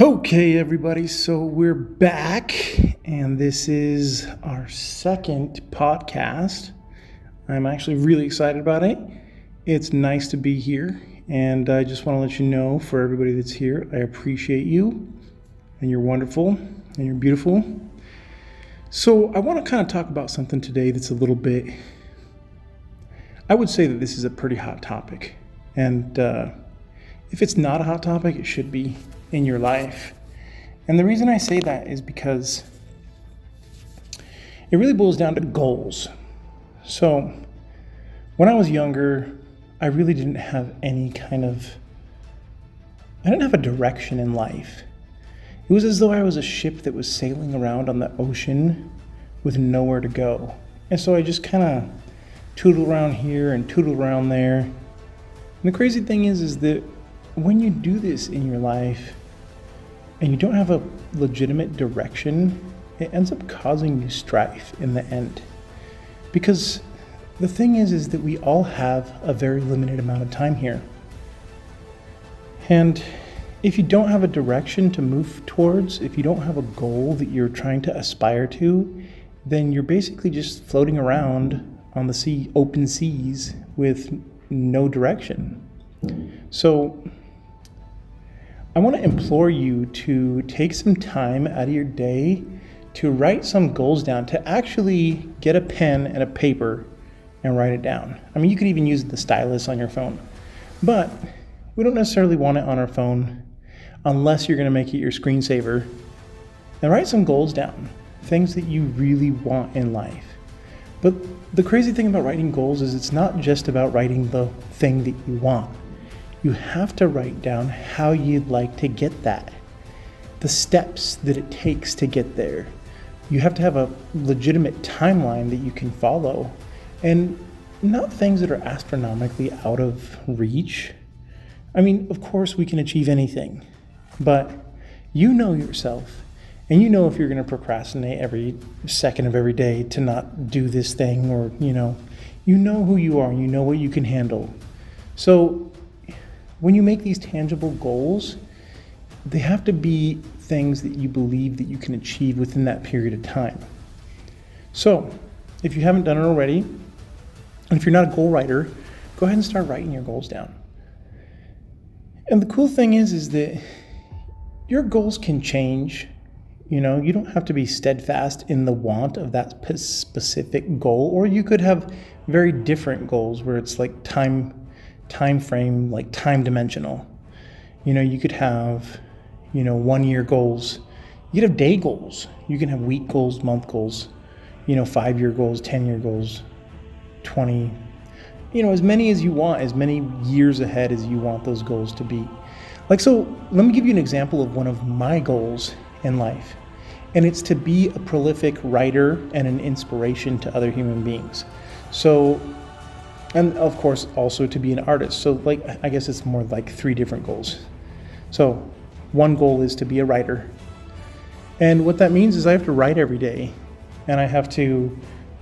Okay, everybody, so we're back, and this is our second podcast. I'm actually really excited about it. It's nice to be here, and I just want to let you know for everybody that's here, I appreciate you, and you're wonderful, and you're beautiful. So, I want to kind of talk about something today that's a little bit, I would say that this is a pretty hot topic, and uh, if it's not a hot topic, it should be in your life. And the reason I say that is because it really boils down to goals. So, when I was younger, I really didn't have any kind of I didn't have a direction in life. It was as though I was a ship that was sailing around on the ocean with nowhere to go. And so I just kind of tootle around here and tootle around there. And the crazy thing is is that when you do this in your life, and you don't have a legitimate direction, it ends up causing you strife in the end. Because the thing is is that we all have a very limited amount of time here. And if you don't have a direction to move towards, if you don't have a goal that you're trying to aspire to, then you're basically just floating around on the sea, open seas with no direction. So I want to implore you to take some time out of your day to write some goals down, to actually get a pen and a paper and write it down. I mean, you could even use the stylus on your phone, but we don't necessarily want it on our phone unless you're going to make it your screensaver. And write some goals down, things that you really want in life. But the crazy thing about writing goals is it's not just about writing the thing that you want you have to write down how you'd like to get that, the steps that it takes to get there. You have to have a legitimate timeline that you can follow and not things that are astronomically out of reach. I mean, of course, we can achieve anything, but you know yourself. And you know if you're going to procrastinate every second of every day to not do this thing, or, you know, you know who you are, and you know what you can handle. So when you make these tangible goals, they have to be things that you believe that you can achieve within that period of time. So, if you haven't done it already, and if you're not a goal writer, go ahead and start writing your goals down. And the cool thing is is that your goals can change. You know, you don't have to be steadfast in the want of that specific goal or you could have very different goals where it's like time time frame, like time dimensional. You know, you could have, you know, one year goals. You could have day goals. You can have week goals, month goals, you know, five year goals, 10 year goals, 20, you know, as many as you want, as many years ahead as you want those goals to be. Like, so let me give you an example of one of my goals in life. And it's to be a prolific writer and an inspiration to other human beings. So and of course also to be an artist. So like i guess it's more like three different goals. So one goal is to be a writer. And what that means is i have to write every day and i have to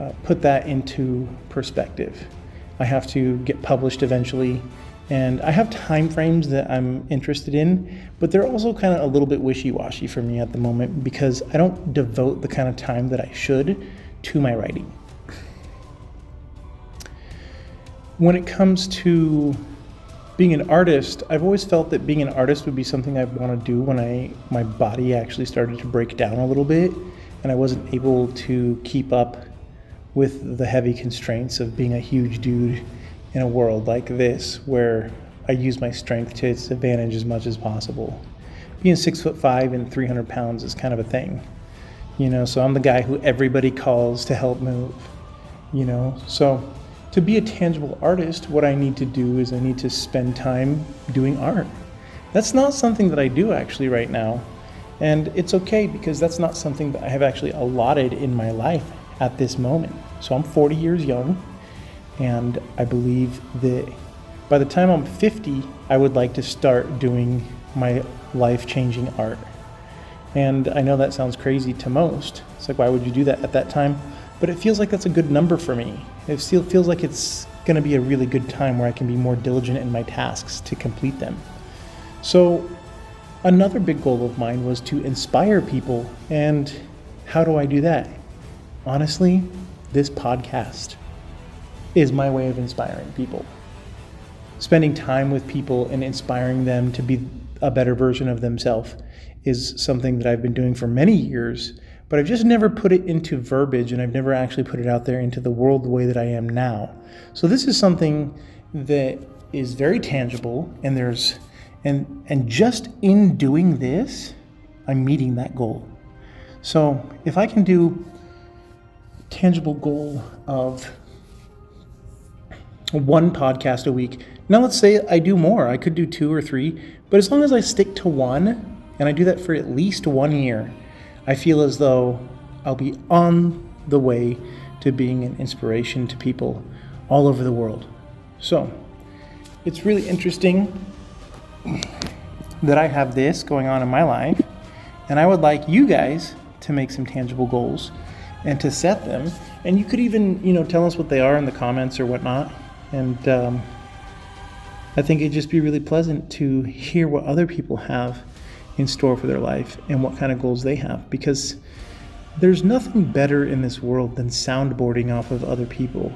uh, put that into perspective. I have to get published eventually and i have time frames that i'm interested in but they're also kind of a little bit wishy-washy for me at the moment because i don't devote the kind of time that i should to my writing when it comes to being an artist, I've always felt that being an artist would be something I'd want to do when I my body actually started to break down a little bit and I wasn't able to keep up with the heavy constraints of being a huge dude in a world like this where I use my strength to its advantage as much as possible. Being six foot five and 300 pounds is kind of a thing, you know, so I'm the guy who everybody calls to help move, you know, so to be a tangible artist, what I need to do is I need to spend time doing art. That's not something that I do actually right now. And it's okay because that's not something that I have actually allotted in my life at this moment. So I'm 40 years young, and I believe that by the time I'm 50, I would like to start doing my life changing art. And I know that sounds crazy to most. It's like, why would you do that at that time? But it feels like that's a good number for me. It feels like it's going to be a really good time where I can be more diligent in my tasks to complete them. So, Another big goal of mine was to inspire people. And how do I do that? Honestly, this podcast is my way of inspiring people. Spending time with people and inspiring them to be a better version of themselves is something that I've been doing for many years, but I've just never put it into verbiage and I've never actually put it out there into the world the way that I am now. So this is something that is very tangible and there's and and just in doing this, I'm meeting that goal. So if I can do tangible goal of one podcast a week. Now let's say I do more. I could do two or three, but as long as I stick to one and I do that for at least one year, I feel as though I'll be on the way to being an inspiration to people all over the world. So, it's really interesting that I have this going on in my life, and I would like you guys to make some tangible goals and to set them. And you could even, you know, tell us what they are in the comments or whatnot. And um, I think it'd just be really pleasant to hear what other people have in store for their life and what kind of goals they have because there's nothing better in this world than soundboarding off of other people.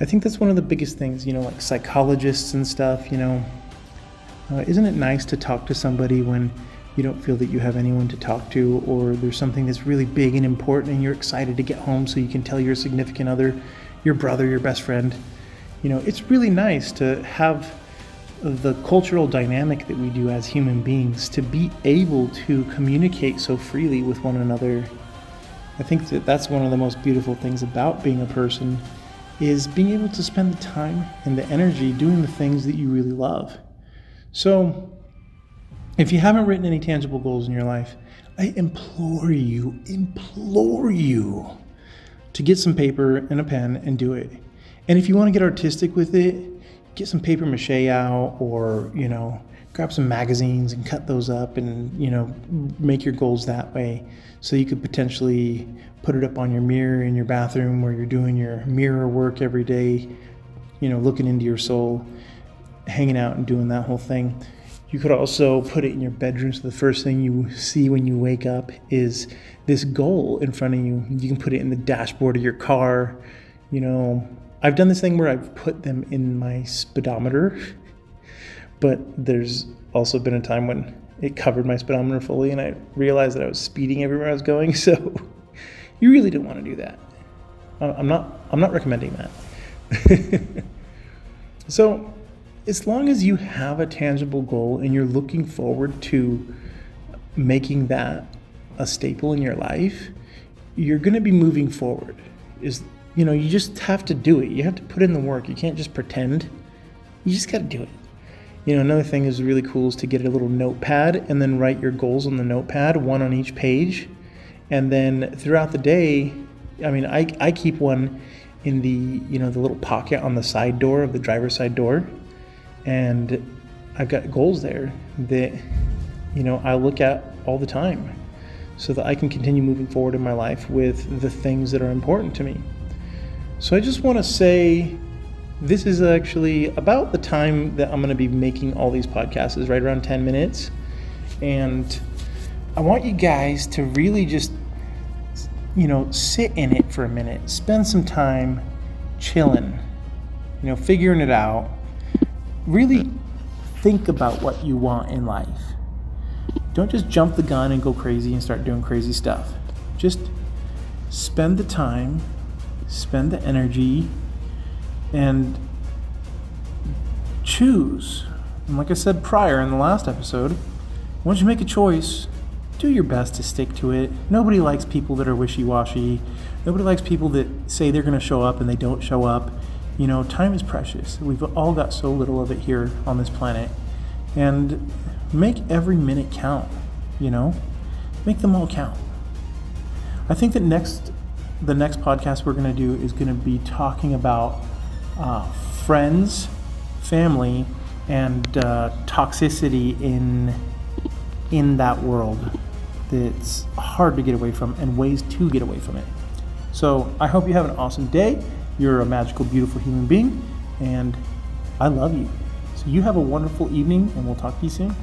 I think that's one of the biggest things, you know, like psychologists and stuff, you know. Uh, isn't it nice to talk to somebody when you don't feel that you have anyone to talk to, or there's something that's really big and important and you're excited to get home so you can tell your significant other, your brother, your best friend? You know, it's really nice to have the cultural dynamic that we do as human beings to be able to communicate so freely with one another. I think that that's one of the most beautiful things about being a person is being able to spend the time and the energy doing the things that you really love. So, if you haven't written any tangible goals in your life, I implore you, implore you to get some paper and a pen and do it. And if you want to get artistic with it, get some paper mache out or, you know, grab some magazines and cut those up and, you know, make your goals that way. So you could potentially put it up on your mirror in your bathroom where you're doing your mirror work every day, you know, looking into your soul, hanging out and doing that whole thing. You could also put it in your bedroom so the first thing you see when you wake up is this goal in front of you. You can put it in the dashboard of your car, you know, I've done this thing where I've put them in my speedometer, but there's also been a time when it covered my speedometer fully and I realized that I was speeding everywhere I was going. So you really don't want to do that. I'm not I'm not recommending that. so as long as you have a tangible goal and you're looking forward to making that a staple in your life, you're going to be moving forward. Is you know, you just have to do it. You have to put in the work. You can't just pretend. You just got to do it. You know, another thing is really cool is to get a little notepad and then write your goals on the notepad, one on each page. And then throughout the day, I mean, I, I keep one in the, you know, the little pocket on the side door of the driver's side door. And I've got goals there that, you know, I look at all the time so that I can continue moving forward in my life with the things that are important to me. So I just want to say this is actually about the time that I'm going to be making all these podcasts, is right around 10 minutes. And I want you guys to really just, you know, sit in it for a minute, spend some time chilling, you know, figuring it out. Really think about what you want in life. Don't just jump the gun and go crazy and start doing crazy stuff. Just spend the time spend the energy and choose. And like I said prior in the last episode, once you make a choice, do your best to stick to it. Nobody likes people that are wishy washy. Nobody likes people that say they're going to show up and they don't show up. You know, time is precious. We've all got so little of it here on this planet. And make every minute count, you know? Make them all count. I think that next the next podcast we're going to do is going to be talking about uh, friends, family, and uh, toxicity in in that world that's hard to get away from and ways to get away from it. So I hope you have an awesome day. You're a magical, beautiful human being, and I love you. So you have a wonderful evening, and we'll talk to you soon.